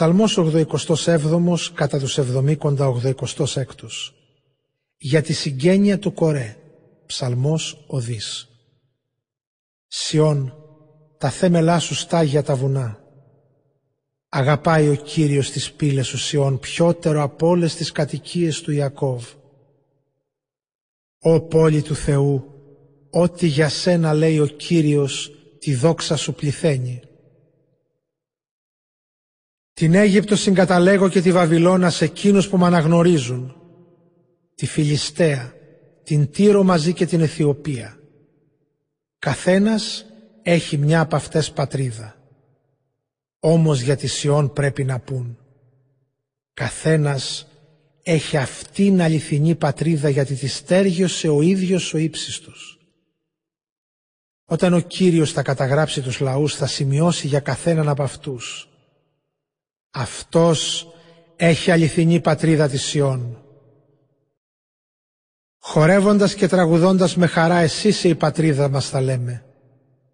Ψαλμός 87 κατά τους 70 86 Για τη συγγένεια του Κορέ. Ψαλμός οδής. Σιών, τα θέμελά σου στάγια τα βουνά. Αγαπάει ο Κύριος τις πύλες σου Σιών πιότερο από όλες τις κατοικίες του Ιακώβ. Ω πόλη του Θεού, ό,τι για σένα λέει ο Κύριος, τη δόξα σου πληθαίνει. Την Αίγυπτο συγκαταλέγω και τη Βαβυλώνα σε εκείνους που με αναγνωρίζουν. Τη Φιλιστέα, την Τύρο μαζί και την Αιθιοπία. Καθένας έχει μια από αυτές πατρίδα. Όμως για τη Σιών πρέπει να πούν. Καθένας έχει αυτήν αληθινή πατρίδα γιατί τη στέργιωσε ο ίδιος ο ύψιστος. Όταν ο Κύριος θα καταγράψει τους λαούς θα σημειώσει για καθέναν από αυτούς αυτός έχει αληθινή πατρίδα της Σιών. Χορεύοντας και τραγουδώντας με χαρά εσύ είσαι η πατρίδα μας θα λέμε.